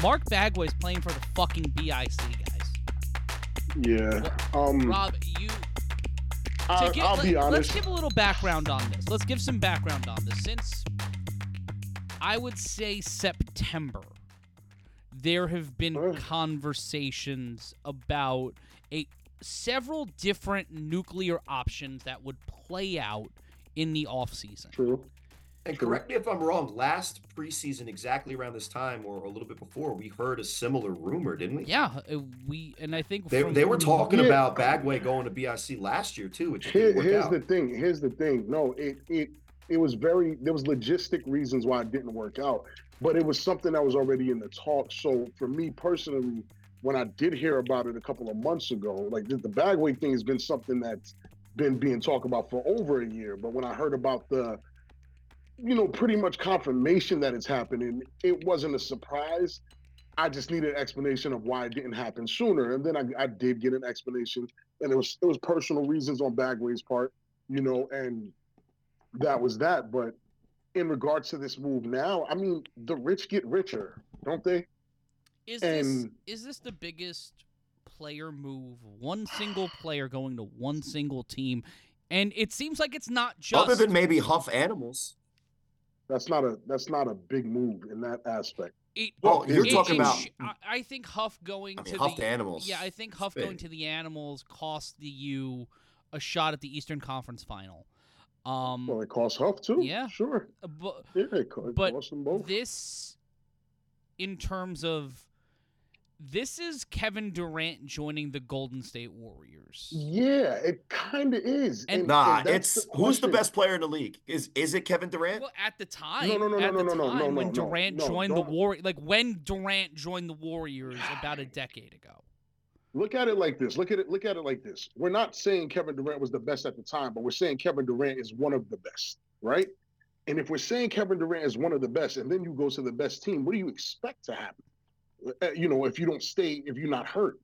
Mark Bagway's playing for the fucking BIC guys. Yeah. Um, Rob, you. I, get- I'll let, be Let's honest. give a little background on this. Let's give some background on this. Since I would say September, there have been conversations about a several different nuclear options that would play out in the offseason. True. And correct me if I'm wrong. Last preseason, exactly around this time, or a little bit before, we heard a similar rumor, didn't we? Yeah, uh, we and I think They, they were talking Yeah. about Bagway going to BIC last year too. Which just Here, didn't work here's out. the thing. Here's the thing. No, it it it was very. There was logistic reasons why it didn't work out, but it was something that was already in the talk. So for me personally, when I did hear about it a couple of months ago, like the, the Bagway thing has been something that's been being talked about for over a year. But when I heard about the, you know, pretty much confirmation that it's happening, it wasn't a surprise. I just needed an explanation of why it didn't happen sooner, and then I, I did get an explanation, and it was it was personal reasons on Bagway's part, you know, and that was that. But in regards to this move now, I mean, the rich get richer, don't they? Is this is this the biggest player move? One single player going to one single team, and it seems like it's not just. Other than maybe Huff Animals. That's not a that's not a big move in that aspect. it, Well, you're it- talking it about- I, I think Huff going I mean, to Huff the to Animals. Yeah, I think Huff going to the Animals cost the U a shot at the Eastern Conference Final. Um, Well, it costs Huff too. Yeah. sure. but Yeah, it, co- it But costs them both. this, in terms of, this is Kevin Durant joining the Golden State Warriors. yeah, it kind of is. And- Nah, that's it's who's the best player in the league? Is is it Kevin Durant? Well, at the time, no, no, at no, the no, no, time no, when no, Durant no, joined the don't- Warriors, like when Durant joined the Warriors about a decade ago. Look at it like this. Look at it. Look at it like this. We're not saying Kevin Durant was the best at the time, but we're saying Kevin Durant is one of the best, right? And if we're saying Kevin Durant is one of the best, and then you go to the best team, what do you expect to happen? Uh, You know, if you don't stay, if you're not hurt,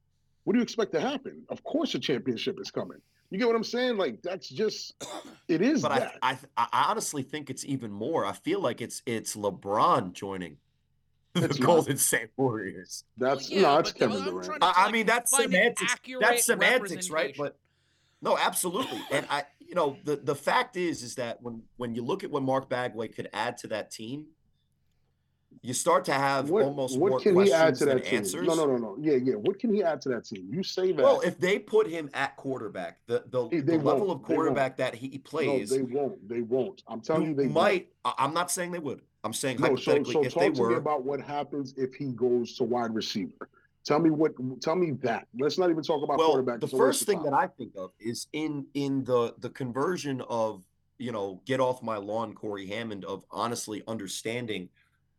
what do you expect to happen? Of course, a championship is coming. You get what I'm saying? Like that's just it is But I, that. I I honestly think it's even more. I feel like it's it's LeBron joining the It's not. Golden State Warriors. that's yeah, no, it's Kevin I'm Durant. trying to- I, I mean that's semantics. That's semantics, right? But no, absolutely. And I, you know, the the fact is, is that when when you look at what Mark Bagway could add to that team, you start to have What, almost what more can he add to than that team? answers. No, no, no, no. Yeah, yeah. What can he add to that team? You say that. Well, if they put him at quarterback, the the, They- the level of quarterback that he plays, no, they won't. They won't. I'm telling you, they won't. might. I- I'm not saying they would. I'm saying No, hypothetically, so if talk they to were, me about what happens if he goes to wide receiver. Tell me what. Tell me that. Let's not even talk about well, quarterback. the It's a waste first thing that I think of is in in the the conversion of you know get off my lawn, Corey Hammond, of honestly understanding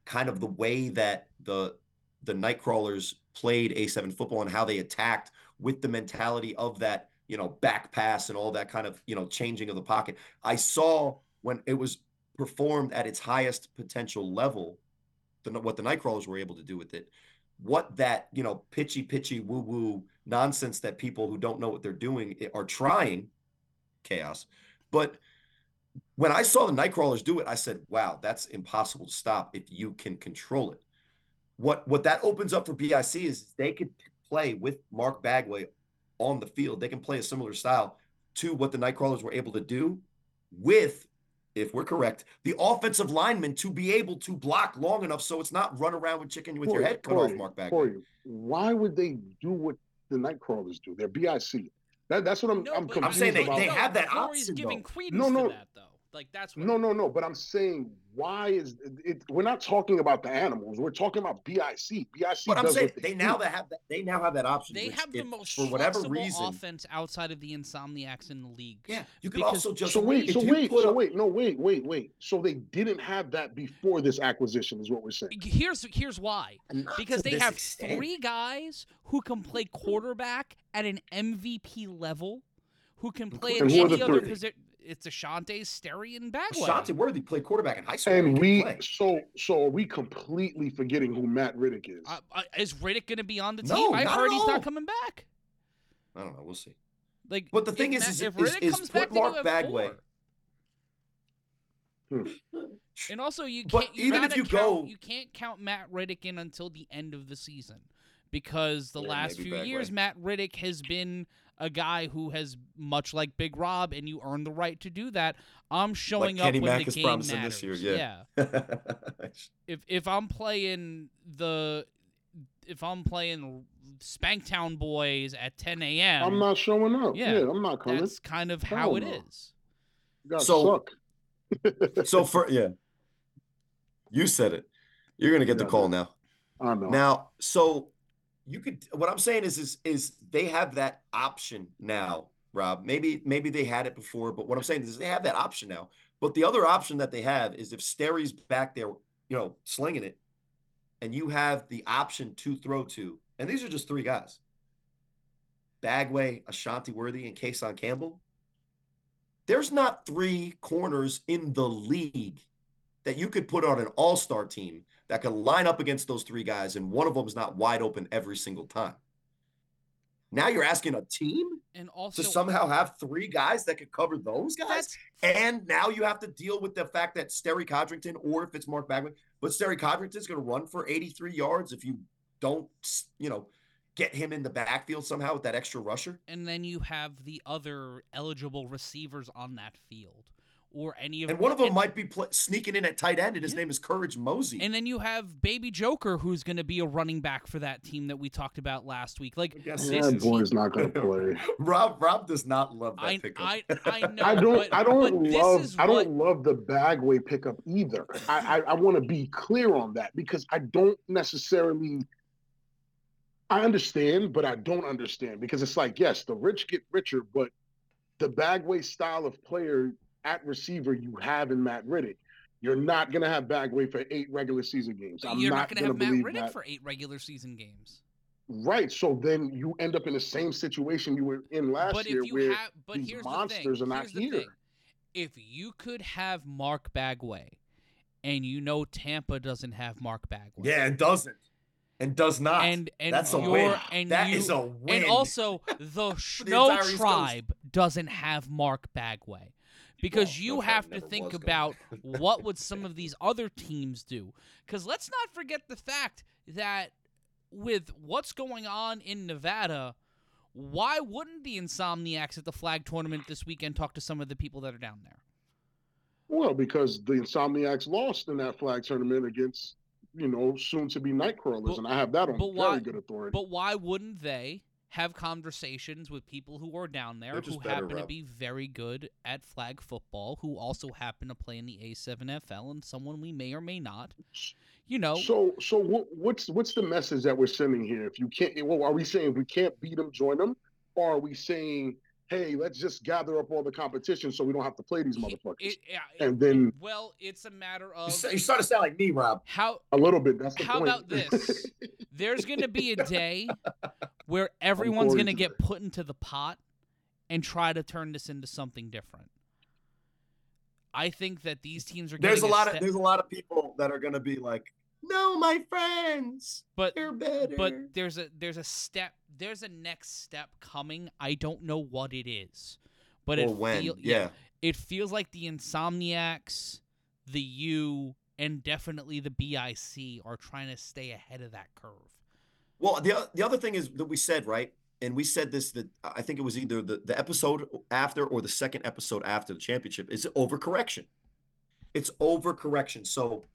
kind of the way that the the Nightcrawlers played A7 football and how they attacked with the mentality of that you know back pass and all that kind of you know changing of the pocket. I saw when it was performed at its highest potential level, the, what the Nightcrawlers were able to do with it what that you know pitchy pitchy woo woo nonsense that people who don't know what they're doing are trying chaos but when i saw the nightcrawlers do it i said wow that's impossible to stop if you can control it what what that opens up for bic is they could play with mark bagway on the field they can play a similar style to what the nightcrawlers were able to do with if we're correct, the offensive lineman to be able to block long enough so it's not run around with chicken with your head cut Corey, off, Mark Bagway. Corey, why would they do what the Nightcrawlers do? They're BIC. That, that's what I'm. No, I'm confused I'm saying they- about. they have that Corey's option, giving though. credence No, no. to that though. Like that's what No, no, no. But I'm saying, why is it? We're not talking about the animals. We're talking about BIC. BIC. But I'm does saying what they now do. that have that they now have that option. they have the if- most for whatever flexible reason. offense outside of the Insomniacs in the league. Yeah, you can also just So wait, so you wait, so up- wait, no, wait, wait, wait. So they didn't have that before this acquisition, is what we're saying. Here's here's why. Not Because they have extent. three guys who can play quarterback at an MVP level, who can play And at any other position. It's Ashante, Sterry, and Bagway. Ashanti Worthy played quarterback in high school. And we, so, so are we completely forgetting who Matt Riddick is? Uh, uh, is Riddick going to be on the team? No, team? I not heard at he's not coming back. I don't know. We'll see. Like, But the thing is, Ma- is- if is- Riddick is comes put back, Mark Bagway- four. And also, you can't. You even if you count, go- you can't count Matt Riddick in until the end of the season, because the Yeah, last few Bagway. years, Matt Riddick has been a guy who has much like Big Rob, and you earn the right to do that. I'm showing up Kenny when Mack the is game promising matters. this year, yeah. If if I'm playing the, if I'm playing Spanktown Boys at 10 a.m., I'm not showing up. Yeah, Yeah, I'm not coming. that's kind of how it no. is. You So- suck. so for yeah, you said it. You're gonna get the call now. I know. Now, so you could. What I'm saying is, is, is they have that option now, Rob. Maybe, maybe they had it before, but what I'm saying is they have that option now. But the other option that they have is if Sterry's back there, you know, slinging it, and you have the option to throw to, and these are just three guys: Bagway, Ashanti Worthy, and Kason Campbell. There's not three corners in the league that you could put on an all-star team that can line up against those three guys, and one of them is not wide open every single time. Now you're asking a team And also, to somehow have three guys that could cover those guys, and now you have to deal with the fact that Sterry Codrington, or if it's Mark Bagway, but Sterry Codrington's going to run for 83 yards if you don't, you know, get him in the backfield somehow with that extra rusher. and then you have the other eligible receivers on that field, or any of And one of them and, might be pl- sneaking in at tight end, and his Yeah. name is Courage Mosey. and then you have Baby Joker, who's going to be a running back for that team that we talked about last week. Like guess this this that is- boy's not gonna play. Rob Rob does not love that I, pickup. I, I know. I don't. but, I don't love. I don't love the Bagway pickup either. I. I, I want to be clear on that because I don't necessarily. I understand, but I don't understand because it's like yes, the rich get richer, but the Bagway style of player at receiver you have in Matt Riddick, you're not gonna have Bagway for eight regular season games. I'm You're not, not going to have Matt Riddick that. for eight regular season games. Right. So then you end up in the same situation you were in last but year if you where have, but these here's monsters the are thing. not here's the here. thing. If you could have Mark Bagway, and you know Tampa doesn't have Mark Bagway, yeah, and doesn't. And does not. and and That's a win. and That you is a win. and also the the Snow entire East Coast. Tribe doesn't have Mark Bagway because Well, you have to think about what would some of these other teams do. Because let's not forget the fact that with what's going on in Nevada why wouldn't the insomniacs at the flag tournament this weekend talk to some of the people that are down there? Well, because the Insomniacs lost in that flag tournament against, you know, soon to be Nightcrawlers, But- and I have that on very why- good authority. but why wouldn't they have conversations with people who are down there who happen to be very good at flag football who also happen to play in the A7FL and someone we may or may not you know. So, so what, what's what's the message that we're sending here? If you can't, well, are we saying if we can't beat them, join them, or are we saying, hey, let's just gather up all the competition so we don't have to play these motherfuckers? it- it- and then well it's a matter of you starting to sound like me, Rob. how a little bit. That's the how point. about this there's going to be a day where everyone's going to get put into the pot and try to turn this into something different I think that these teams are There's a getting lot step- of there's a lot of people that are gonna be like, no, my friends, but they're better. but there's a there's a step there's a next step coming i don't know what it is but or it when, feel, yeah. it feels like the insomniacs the u and definitely the bic are trying to stay ahead of that curve Well, the the other thing is that we said right, and we said this that I think it was either the, the episode after or the second episode after the championship is overcorrection. It's overcorrection. So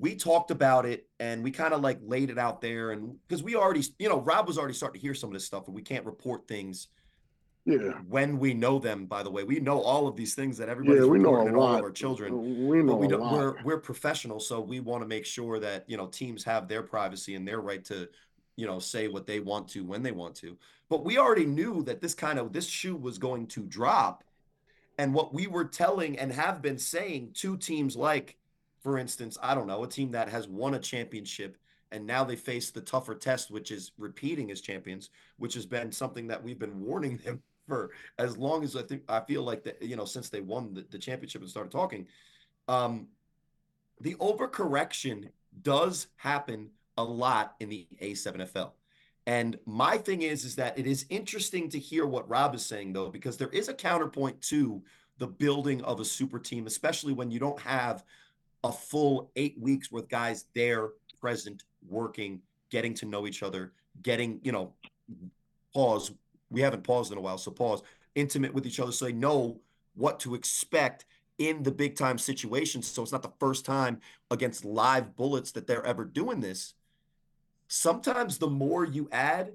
we talked about it and we kind of like laid it out there, and because we already, you know, Rob was already starting to hear some of this stuff, and we can't report things yeah, when we know them. By the way, we know all of these things that everybody's yeah, we know a and all lot. of our children We know but we a don't, lot. we're we're professional, so we want to make sure that you know teams have their privacy and their right to you know say what they want to when they want to. But we already knew that this kind of this shoe was going to drop, and what we were telling and have been saying to teams like, for instance, I don't know, a team that has won a championship and now they face the tougher test, which is repeating as champions, which has been something that we've been warning them for as long as I think I feel like that you know since they won the, the championship and started talking. Um, the overcorrection does happen a lot in the A7FL. And my thing is, is that it is interesting to hear what Rob is saying, though, because there is a counterpoint to the building of a super team, especially when you don't have a full eight weeks with guys there, present, working, getting to know each other, getting, you know, pause. We haven't paused in a while, so pause. Intimate with each other, so they know what to expect in the big time situations. So it's not the first time against live bullets that they're ever doing this. Sometimes the more you add,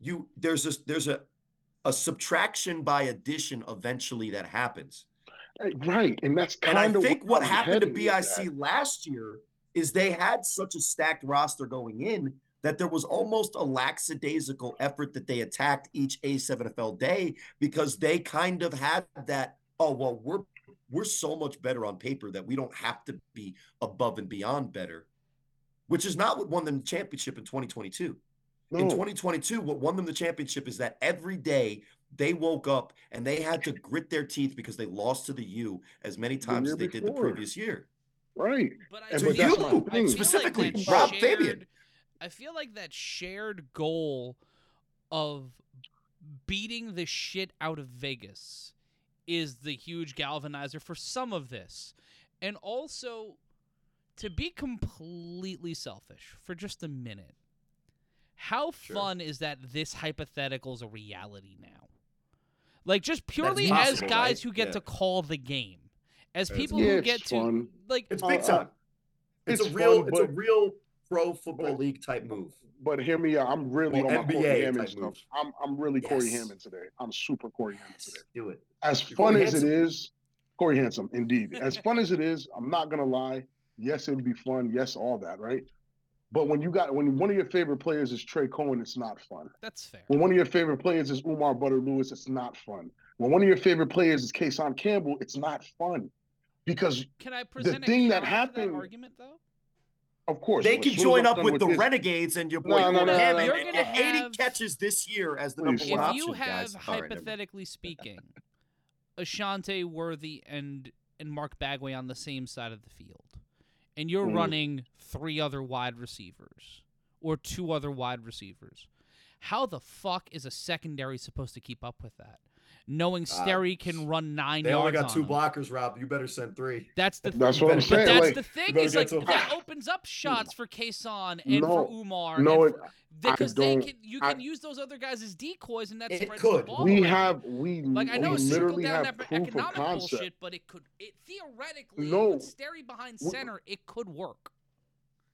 you there's a there's a a subtraction by addition eventually that happens. Right, and that's And I kind of think what I'm happened to that. BIC last year is they had such a stacked roster going in that there was almost a lackadaisical effort that they attacked each A7FL day because they kind of had that, oh well, we're we're so much better on paper that we don't have to be above and beyond better, which is not what won them the championship in 2022. In 2022, what won them the championship is that every day they woke up and they had to grit their teeth because they lost to the U as many times year as they did the previous year. Right. But I And To but you, I specifically, like Rob shared- Fabian. I feel like that shared goal of beating the shit out of Vegas is the huge galvanizer for some of this. And also to be completely selfish for just a minute. How Sure. fun is that this hypothetical is a reality now? Like just purely as guys right? who get Yeah. to call the game. As people Yeah, who it's get to fun. like It's big uh, time. It's, it's a real, fun, it's a real pro football but- league type move. But hear me out. I'm really Or on my NBA Corey Hammond stuff. move. I'm I'm really Corey Hammond today. I'm super Corey Hammond today. Do it. As You're fun as it Handsome. is, Corey Handsome, indeed. As fun as it is, I'm not gonna lie. Yes, it would be fun. Yes, all that, right? But when you got when one of your favorite players is Trey Cohen, it's not fun. that's fair. When one of your favorite players is Umar Butter Lewis, it's not fun. When one of your favorite players is Kason Campbell, it's not fun. Because Can I present thing that counter happened- that argument though? of course They can join up done with the this- Renegades and your boy No, no, Corey no, no, Hammond no. and You're get gonna 80 catches this year as the number one if you have guys. All right, never hypothetically speaking Ashante Worthy and and Mark Bagway on the same side of the field and you're Mhm. running three other wide receivers or two other wide receivers how the fuck is a secondary supposed to keep up with that knowing uh, Sterry can run 9 They yards only got on two him? blockers, Rob. You better send three. that's the That's You what I'm better- but saying. that's Like, the thing is like to him. that opens up shots for Kason and No, for Umar no, and it- for, because they don't- can you I- can use those other guys as decoys and that It spreads could. the ball we around. have we, Like I know we it's circle literally down have that proof of economic concept. bullshit, but it could it theoretically No. with Sterry behind We- center, it could work.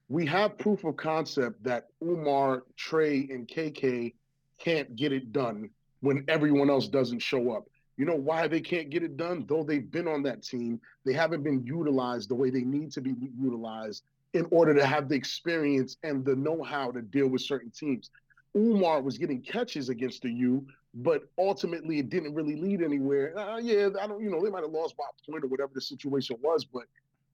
we have proof of concept that Umar, Trey, and KK can't get it done when everyone else doesn't show up. You know why they can't get it done? Though they've been on that team, they haven't been utilized the way they need to be utilized in order to have the experience and the know-how to deal with certain teams. Umar was getting catches against the U, but ultimately it didn't really lead anywhere. Uh, yeah, I don't, you know, they might have lost by a point or whatever the situation was, but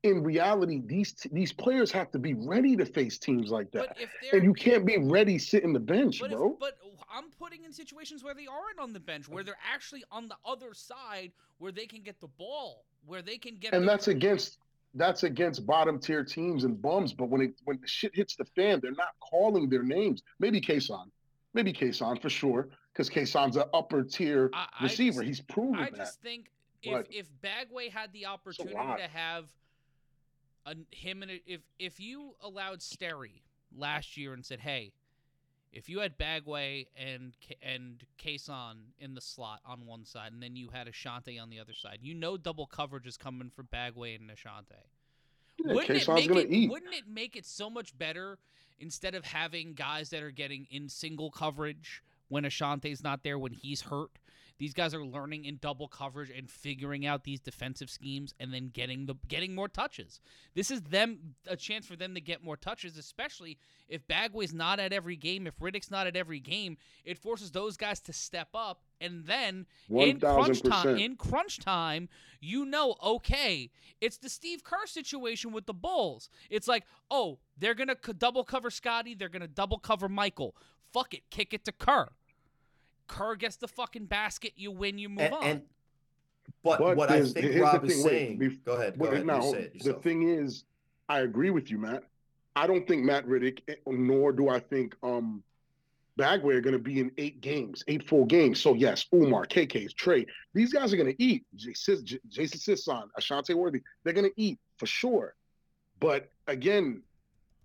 in reality, these t- these players have to be ready to face teams like that, if and you can't be ready sitting the bench, but, if, bro. but I'm putting in situations where they aren't on the bench, where they're actually on the other side, where they can get the ball, where they can get. and that's against that's against bottom tier teams and bums. But when it when the shit hits the fan, they're not calling their names. Maybe Kason, maybe Kason for sure, because Kason's an upper tier receiver. just- He's proven I that. just think if But- if Bagway had the opportunity to have a, him and a, if if you allowed Sterry last year and said, "Hey, if you had Bagway and and Kason in the slot on one side, and then you had Ashante on the other side, you know double coverage is coming for Bagway and Ashante. Yeah, wouldn't it make it? eat. Wouldn't it make it so much better instead of having guys that are getting in single coverage when Ashante's not there when he's hurt? These guys are learning in double coverage and figuring out these defensive schemes and then getting the getting more touches. This is them a chance for them to get more touches, especially if Bagway's not at every game, if Riddick's not at every game, it forces those guys to step up and then One in crunch time in crunch time, you know, okay, it's the Steve Kerr situation with the Bulls. It's like, oh, they're gonna c- double cover Scotty, they're gonna double cover Michael. Fuck it, kick it to Kerr. Kerr gets the fucking basket. You win. You move And, on. and but, But what I think Rob is thing, wait, saying. bef- go ahead. Go But ahead. now say the thing is, I agree with you, Matt. I don't think Matt Riddick, eh, nor do I think um Bagway are going to be in eight games, eight full games. So yes, Umar, KK, Trey, these guys are going to eat. Jason, J- Jason Sisson, Ashante Worthy, they're going to eat for sure. But again,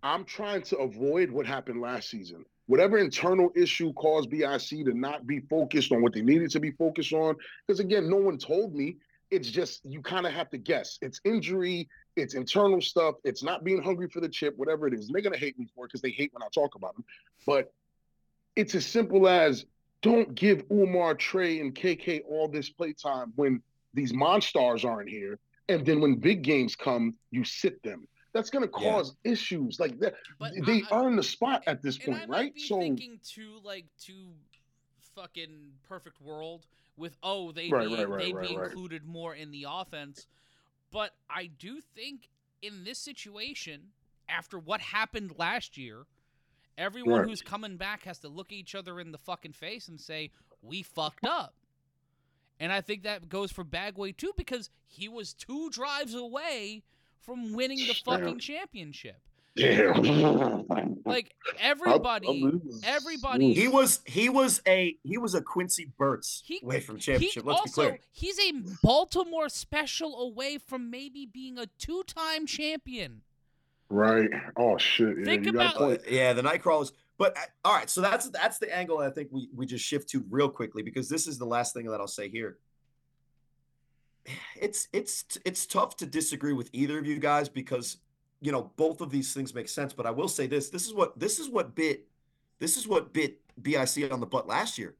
I'm trying to avoid what happened last season. Whatever internal issue caused BIC to not be focused on what they needed to be focused on, because again, no one told me. It's just you kind of have to guess. It's injury, it's internal stuff, it's not being hungry for the chip, whatever it is. And they're gonna hate me for it because they hate when I talk about them. But it's as simple as don't give Umar, Trey, and KK all this playtime when these monsters aren't here. And then when big games come, you sit them. That's gonna Yeah. cause issues like that. But they I- I- earn the spot at this and point, I might right? be So thinking too like too fucking perfect world with oh they'd Right, be right, right, they'd right, be right. included more in the offense, but I do think in this situation after what happened last year, everyone Right. who's coming back has to look each other in the fucking face and say we fucked up. And I think that goes for Bagway too because he was two drives away from winning the fucking championship. damn. Like everybody, everybody- He was he was a he was a Quincy Burtz He- away from he championship. Let's also be clear. he's a Baltimore special away from maybe being a two-time champion. Right. Oh shit. Yeah, Think you got a about- point. Uh, yeah, the Nightcrawlers. But uh, all right, so that's that's the angle I think we we just shift to real quickly because this is the last thing that I'll say here. It's it's it's tough to disagree with either of you guys because you know both of these things make sense. But I will say this: this is what this is what bit this is what bit BIC on the butt last year.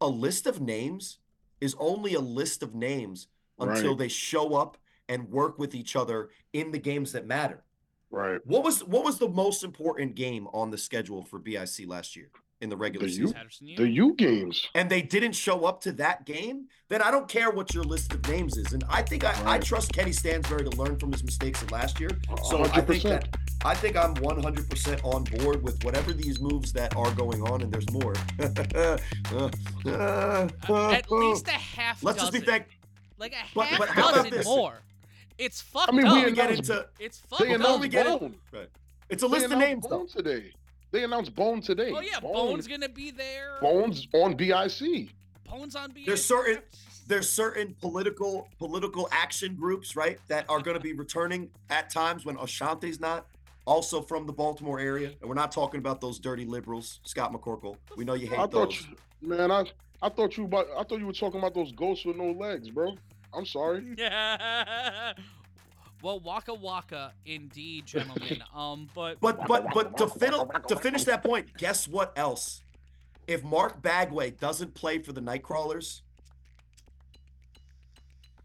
A list of names is only a list of names until Right. they show up and work with each other in the games that matter. Right. What was what was the most important game on the schedule for BIC last year in the regular The U- season? Patterson. The U games. And they didn't show up to that game, then I don't care what your list of names is. And I think I, I trust Kenny Stansbury to learn from his mistakes of last year. So I think that I think I'm 100% on board with whatever these moves that are going on, and there's more. At least a half Let's just dozen. be thank. like a But- half but how about dozen this? more. It's fucked mean, up. we We get announced- into it's fucked up. announced announced get it- Bone. it's a They list of names though. Today. They announced Bone today. Oh yeah, Bone, Bones gonna be there. Bones on BIC. Bones on BIC. There's certain- there's certain political political action groups, right, that are going to be returning at times when Ashanti's not. Also from the Baltimore area, and we're not talking about those dirty liberals, Scott McCorkle. We know you hate I thought, those. you, man, I I thought you about, I thought you were talking about those ghosts with no legs, bro. I'm sorry. Well, Waka Waka, indeed, gentlemen. Um, but But but but to fin- to finish that point, guess what else? If Mark Bagway doesn't play for the Nightcrawlers,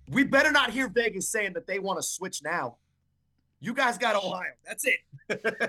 we better not hear Vegas saying that they want to switch now. You guys got Ohio. That's it.